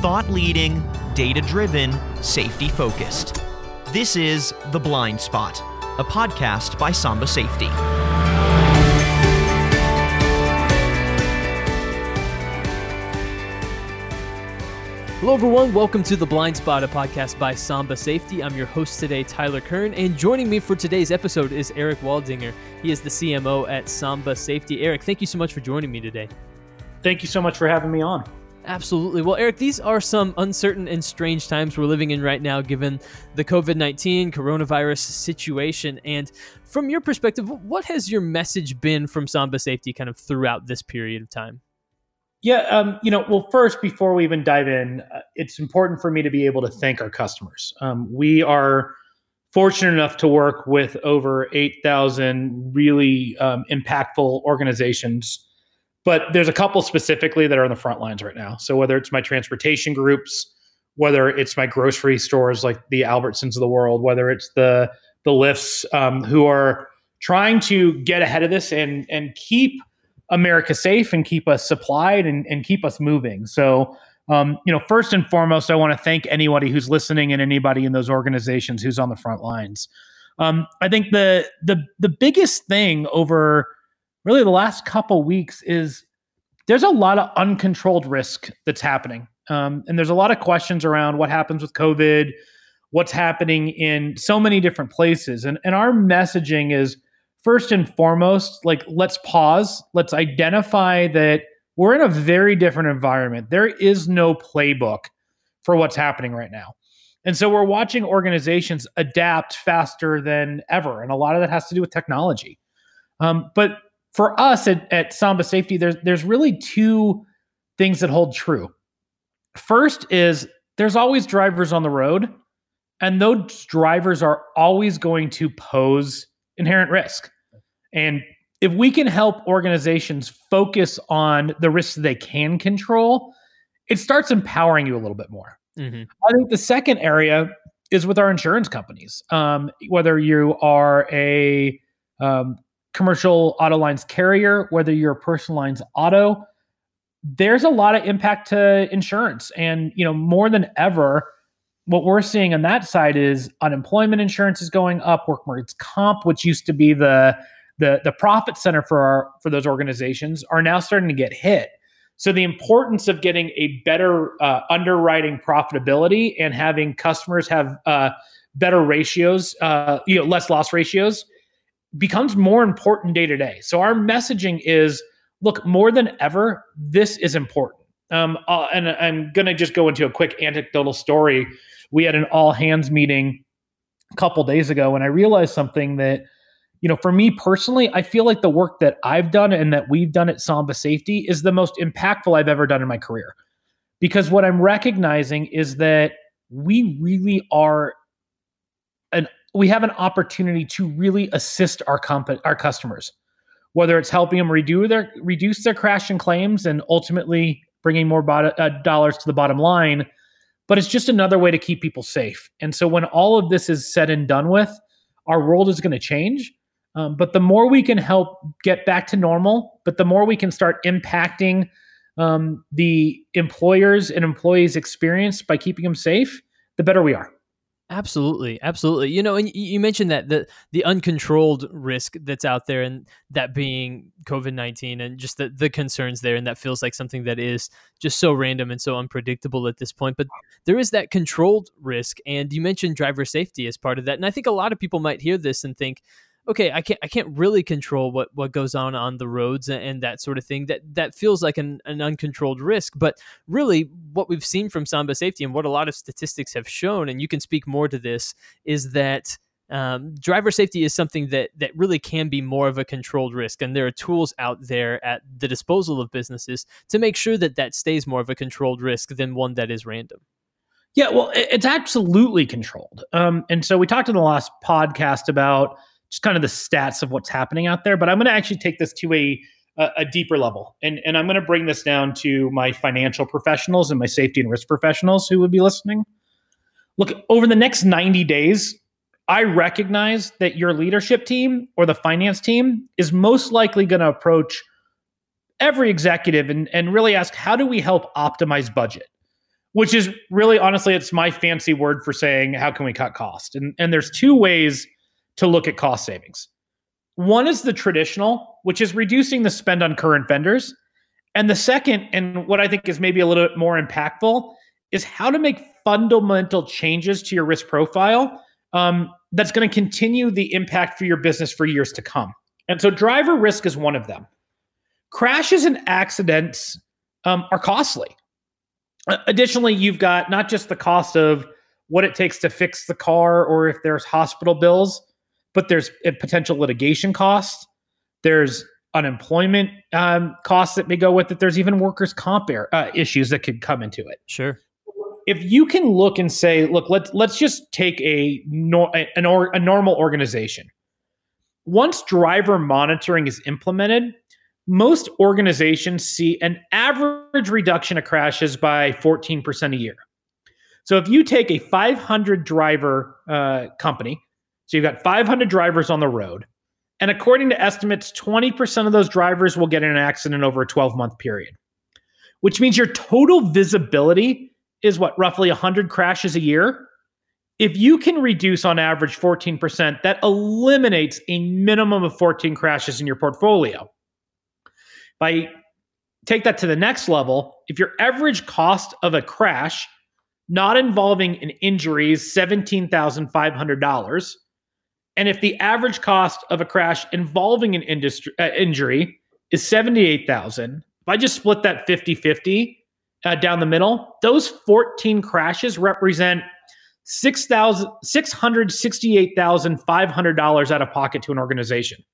Thought leading, data driven, safety focused. This is The Blind Spot, a podcast by Samba Safety. Hello, everyone. Welcome to The Blind Spot, a podcast by Samba Safety. I'm your host today, Tyler Kern, and joining me for today's episode is Eric Waldinger. He is the CMO at Samba Safety. Eric, thank you so much for joining me today. Thank you so much for having me on. Absolutely. Well, Eric, these are some uncertain and strange times we're living in right now, given the COVID 19 coronavirus situation. And from your perspective, what has your message been from Samba Safety kind of throughout this period of time? Yeah, um, you know, well, first, before we even dive in, uh, it's important for me to be able to thank our customers. Um, we are fortunate enough to work with over 8,000 really um, impactful organizations, but there's a couple specifically that are on the front lines right now. So, whether it's my transportation groups, whether it's my grocery stores like the Albertsons of the world, whether it's the the Lyfts um, who are trying to get ahead of this and and keep America safe and keep us supplied and, and keep us moving. So, um, you know, first and foremost, I want to thank anybody who's listening and anybody in those organizations who's on the front lines. Um, I think the the the biggest thing over really the last couple weeks is there's a lot of uncontrolled risk that's happening, um, and there's a lot of questions around what happens with COVID, what's happening in so many different places, and and our messaging is first and foremost, like let's pause, let's identify that we're in a very different environment. There is no playbook for what's happening right now. And so we're watching organizations adapt faster than ever. And a lot of that has to do with technology. Um, but for us at, at Samba Safety, there's, there's really two things that hold true. First is there's always drivers on the road, and those drivers are always going to pose inherent risk. And if we can help organizations focus on the risks they can control, it starts empowering you a little bit more. Mm-hmm. I think the second area is with our insurance companies. Um, whether you are a um, commercial auto lines carrier, whether you're personal lines auto, there's a lot of impact to insurance. And you know, more than ever, what we're seeing on that side is unemployment insurance is going up, workers' comp, which used to be the the the profit center for our for those organizations, are now starting to get hit. So the importance of getting a better uh, underwriting profitability and having customers have uh, better ratios, uh, you know, less loss ratios, becomes more important day to day. So our messaging is, look, more than ever, this is important. Um, uh, and I'm going to just go into a quick anecdotal story we had an all hands meeting a couple days ago and I realized something that you know, for me personally, I feel like the work that I've done and that we've done at Samba Safety is the most impactful I've ever done in my career. Because what I'm recognizing is that we really are we have an opportunity to really assist our comp- our customers, whether it's helping them reduce their reduce their crash and claims and ultimately bringing more uh, dollars to the bottom line, but it's just another way to keep people safe. And so when all of this is said and done with, our world is going to change. Um, but the more we can help get back to normal, but the more we can start impacting um, the employers and employees' experience by keeping them safe, the better we are. Absolutely, absolutely. You know, and you mentioned that the the uncontrolled risk that's out there, and that being COVID nineteen, and just the the concerns there, and that feels like something that is just so random and so unpredictable at this point. But there is that controlled risk, and you mentioned driver safety as part of that. And I think a lot of people might hear this and think, okay, I can't I can't really control what what goes on on the roads and, and, that sort of thing. That that feels like an, an uncontrolled risk. But really, what we've seen from Samba Safety and what a lot of statistics have shown, and you can speak more to this, is that. Um, driver safety is something that that really can be more of a controlled risk, and there are tools out there at the disposal of businesses to make sure that that stays more of a controlled risk than one that is random. Yeah, well, it's absolutely controlled. Um, and so we talked in the last podcast about just kind of the stats of what's happening out there. But I'm going to actually take this to a a, deeper level, and and I'm going to bring this down to my financial professionals and my safety and risk professionals who would be listening. Look, over the next 90 days, I recognize that your leadership team or the finance team is most likely going to approach every executive and, and really ask how do we help optimize budget which is really honestly it's my fancy word for saying how can we cut cost and, and there's two ways to look at cost savings. One is the traditional which is reducing the spend on current vendors. And the second and what i think is maybe a little bit more impactful is how to make fundamental changes to your risk profile um, that's going to continue the impact for your business for years to come. And so driver risk is one of them. Crashes and accidents um, are costly. Additionally, you've got not just the cost of what it takes to fix the car or if there's hospital bills, but there's potential litigation costs. There's unemployment um, costs that may go with it. There's even workers' comp uh, issues that could come into it. Sure. If you can look and say, look, let's let's just take a nor- an or- a normal organization. Once driver monitoring is implemented, most organizations see an average reduction of crashes by 14% a year. So if you take a 500 driver uh, company, so you've got 500 drivers on the road, and according to estimates, 20% of those drivers will get in an accident over a 12 month period, which means your total visibility is what, roughly 100 crashes a year? If you can reduce on average 14%, that eliminates a minimum of 14 crashes in your portfolio. By take that to the next level, if your average cost of a crash not involving an injury is $17,500, and if the average cost of a crash involving an industry, uh, injury is 78,000, if I just split that 50-50 uh, down the middle, those 14 crashes represent $668,500 out of pocket to an organization.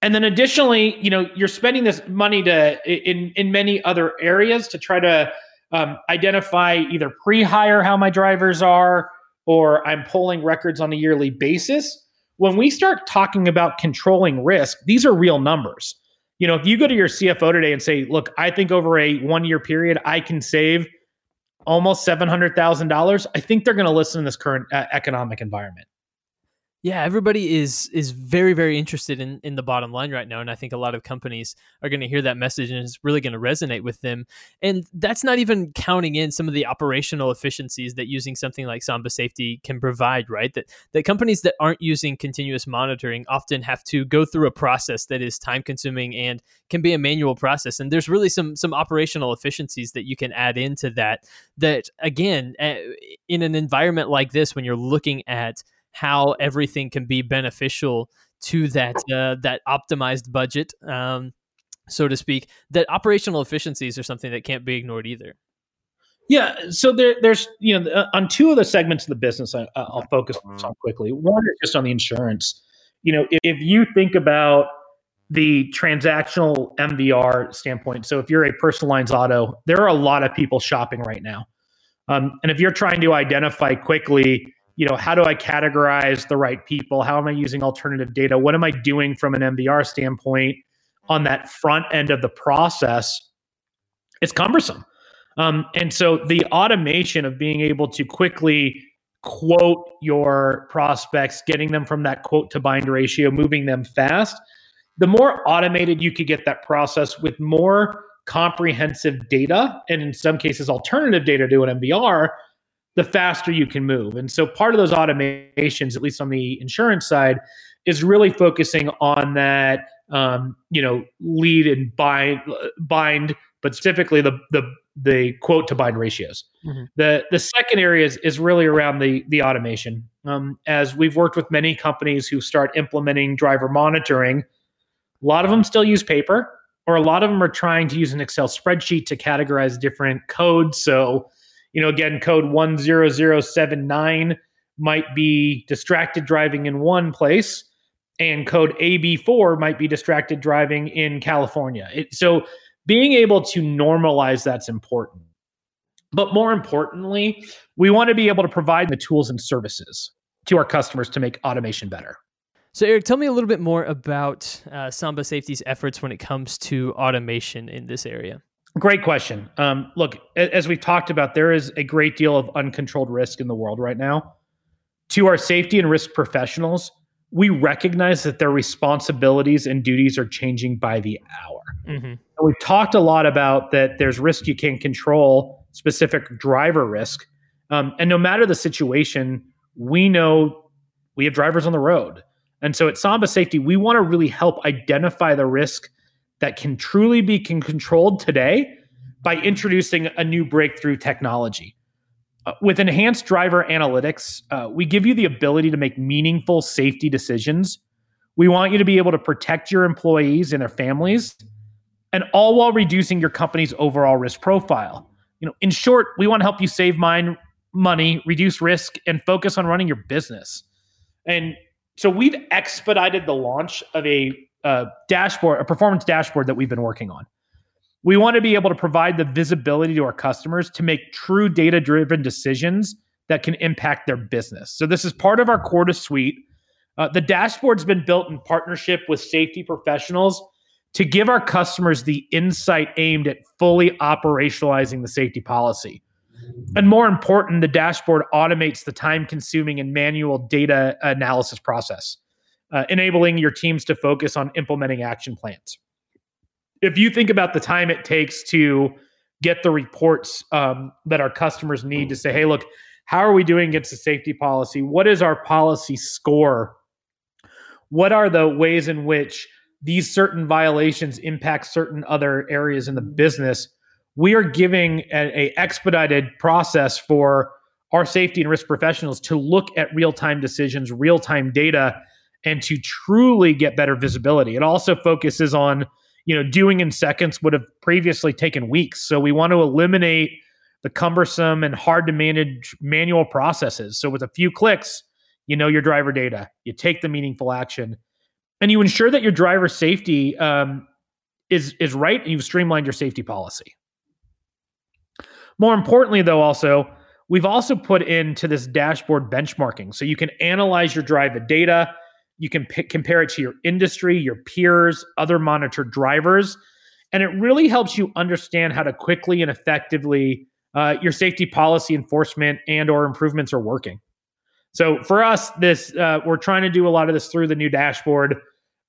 And then additionally, you know, you're spending this money to in in many other areas to try to um, identify either pre-hire how my drivers are, or I'm pulling records on a yearly basis. When we start talking about controlling risk, these are real numbers. You know, if you go to your CFO today and say, "Look, I think over a one-year period, I can save almost seven hundred thousand dollars," I think they're going to listen in this current uh, economic environment. Yeah, everybody is is very very interested in in the bottom line right now, and I think a lot of companies are going to hear that message and it's really going to resonate with them. And that's not even counting in some of the operational efficiencies that using something like Samba Safety can provide. Right, that that companies that aren't using continuous monitoring often have to go through a process that is time consuming and can be a manual process. And there's really some some operational efficiencies that you can add into that. That again, eh, in an environment like this, when you're looking at how everything can be beneficial to that uh, that optimized budget, um, so to speak. That operational efficiencies are something that can't be ignored either. Yeah, so there, there's you know uh, on two of the segments of the business I, will focus mm-hmm. on quickly. One is just on the insurance. You know, if, if you think about the transactional MVR standpoint, so if you're a personal lines auto, there are a lot of people shopping right now, um, and if you're trying to identify quickly you know, how do I categorize the right people? How am I using alternative data? What am I doing from an MVR standpoint on that front end of the process? It's cumbersome. Um, and so the automation of being able to quickly quote your prospects, getting them from that quote to bind ratio, moving them fast, the more automated you could get that process with more comprehensive data, and in some cases, alternative data to an MVR, the faster you can move. And so part of those automations, at least on the insurance side, is really focusing on that, um, you know, lead and bind, bind, but specifically the the the quote to bind ratios. Mm-hmm. The the second area is, is really around the the automation. Um, as we've worked with many companies who start implementing driver monitoring, a lot of them still use paper, or a lot of them are trying to use an Excel spreadsheet to categorize different codes. So you know, again, code 10079 might be distracted driving in one place, and code AB4 might be distracted driving in California. It, so being able to normalize that's important. But more importantly, we want to be able to provide the tools and services to our customers to make automation better. So, Eric, tell me a little bit more about uh, Samba Safety's efforts when it comes to automation in this area. Great question. Um, look, as we've talked about, there is a great deal of uncontrolled risk in the world right now. To our safety and risk professionals, we recognize that their responsibilities and duties are changing by the hour. Mm-hmm. We've talked a lot about that there's risk you can't control, specific driver risk. Um, and no matter the situation, we know we have drivers on the road. And so at Samba Safety, we want to really help identify the risk that can truly be controlled today by introducing a new breakthrough technology. Uh, with enhanced driver analytics, uh, we give you the ability to make meaningful safety decisions. We want you to be able to protect your employees and their families, and all while reducing your company's overall risk profile. You know, in short, we want to help you save mine, money, reduce risk, and focus on running your business. And so we've expedited the launch of a uh, dashboard, a performance dashboard that we've been working on. We want to be able to provide the visibility to our customers to make true data driven decisions that can impact their business. So, this is part of our Cortex suite. Uh, the dashboard's been built in partnership with safety professionals to give our customers the insight aimed at fully operationalizing the safety policy. And more important, the dashboard automates the time consuming and manual data analysis process, uh, enabling your teams to focus on implementing action plans if you think about the time it takes to get the reports um, that our customers need to say, hey, look, how are we doing against the safety policy? What is our policy score? What are the ways in which these certain violations impact certain other areas in the business? We are giving a, a expedited process for our safety and risk professionals to look at real time decisions, real time data, and to truly get better visibility. It also focuses on you know, doing in seconds would have previously taken weeks. So we want to eliminate the cumbersome and hard to manage manual processes. So with a few clicks, you know your driver data, you take the meaningful action, and you ensure that your driver safety um, is is right, and you've streamlined your safety policy. More importantly, though, also we've also put into this dashboard benchmarking, so you can analyze your driver data you can compare it to your industry, your peers, other monitored drivers, and it really helps you understand how to quickly and effectively uh, your safety policy enforcement and or improvements are working. So for us, this uh, we're trying to do a lot of this through the new dashboard.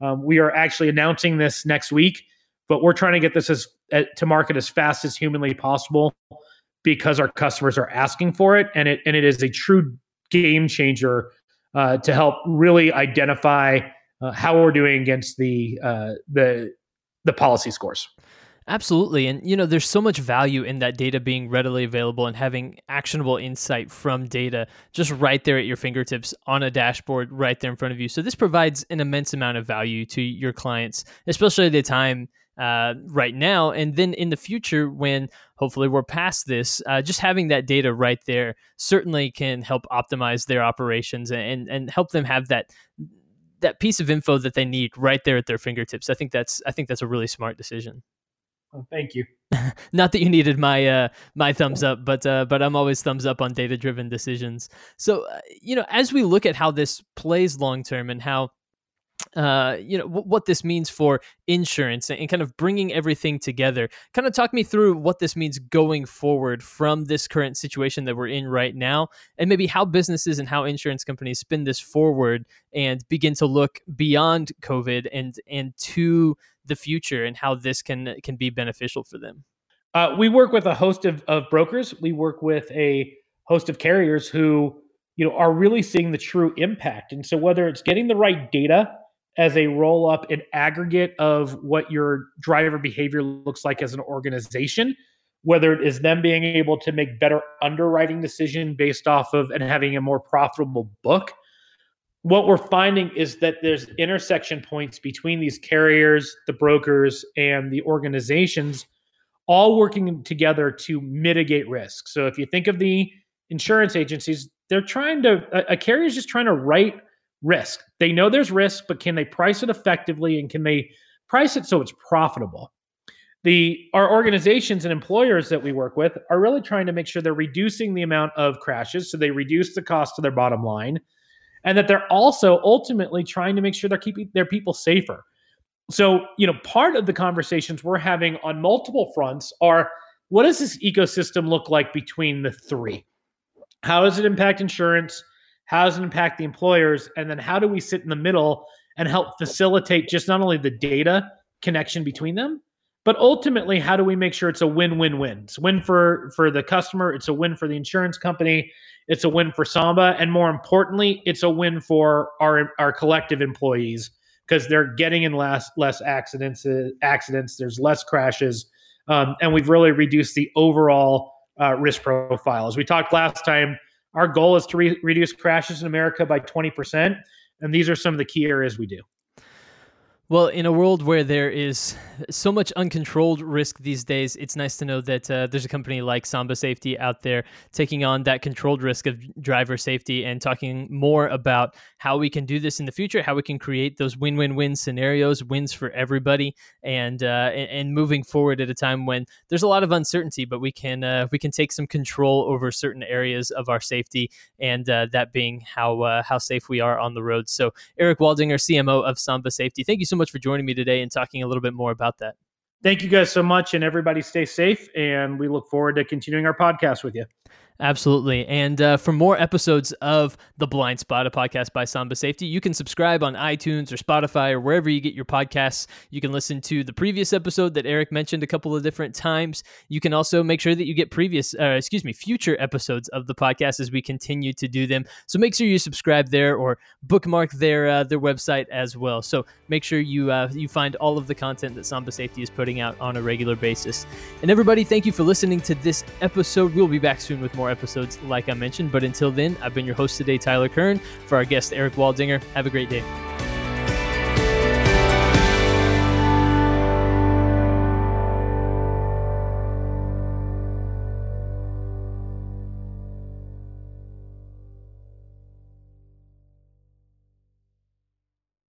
Um, we are actually announcing this next week, but we're trying to get this as uh, to market as fast as humanly possible because our customers are asking for it, and it and it is a true game changer uh, to help really identify uh, how we're doing against the uh, the the policy scores. Absolutely. And, you know, there's so much value in that data being readily available and having actionable insight from data just right there at your fingertips on a dashboard right there in front of you. So, this provides an immense amount of value to your clients, especially at a time uh, right now. And then in the future, when hopefully we're past this, uh, just having that data right there certainly can help optimize their operations and, and help them have that that piece of info that they need right there at their fingertips. I think that's I think that's a really smart decision. Thank you. Not that you needed my uh, my thumbs up, but uh, but I'm always thumbs up on data driven decisions. So uh, you know, as we look at how this plays long term and how uh, you know, w- what this means for insurance and, kind of bringing everything together. Kind of talk me through what this means going forward from this current situation that we're in right now, and maybe how businesses and how insurance companies spin this forward and begin to look beyond COVID and and to the future and how this can can be beneficial for them. Uh, we work with a host of, of brokers. We work with a host of carriers who you know are really seeing the true impact and so whether it's getting the right data as a roll up an aggregate of what your driver behavior looks like as an organization whether it is them being able to make better underwriting decision based off of and having a more profitable book. What we're finding is that there's intersection points between these carriers the brokers and the organizations all working together to mitigate risk. So if you think of the insurance agencies they're trying to a, a carrier is just trying to write risk. They know there's risk, but can they price it effectively and can they price it so it's profitable? The our organizations and employers that we work with are really trying to make sure they're reducing the amount of crashes so they reduce the cost to their bottom line and that they're also ultimately trying to make sure they're keeping their people safer. So, you know, part of the conversations we're having on multiple fronts are what does this ecosystem look like between the three? How does it impact insurance? How does it impact the employers? And then how do we sit in the middle and help facilitate just not only the data connection between them, but ultimately, how do we make sure it's a win-win-win? It's a win for for the customer. It's a win for the insurance company. It's a win for Samba, and more importantly, it's a win for our our collective employees because they're getting in less less accidents. Accidents. There's less crashes, um, and we've really reduced the overall uh, risk profile. As we talked last time, our goal is to re- reduce crashes in America by 20%, and these are some of the key areas we do. Well, in a world where there is so much uncontrolled risk these days, it's nice to know that uh, there's a company like Samba Safety out there taking on that controlled risk of driver safety and talking more about how we can do this in the future, how we can create those win-win-win scenarios, wins for everybody, and uh, and moving forward at a time when there's a lot of uncertainty, but we can uh, we can take some control over certain areas of our safety, and uh, that being how uh, how safe we are on the road. So, Eric Waldinger, CMO of Samba Safety, thank you so much for joining me today and talking a little bit more about that. Thank you guys so much, and everybody stay safe. And we look forward to continuing our podcast with you. Absolutely. And uh, for more episodes of The Blind Spot, a podcast by Samba Safety, you can subscribe on iTunes or Spotify or wherever you get your podcasts. You can listen to the previous episode that Eric mentioned a couple of different times. You can also make sure that you get previous, uh, excuse me, future episodes of the podcast as we continue to do them. So make sure you subscribe there or bookmark their uh, their website as well. So make sure you uh, you find all of the content that Samba Safety is putting out on a regular basis. And everybody, thank you for listening to this episode. We'll be back soon with more more episodes, like I mentioned. But until then, I've been your host today, Tyler Kern. For our guest, Eric Waldinger, have a great day.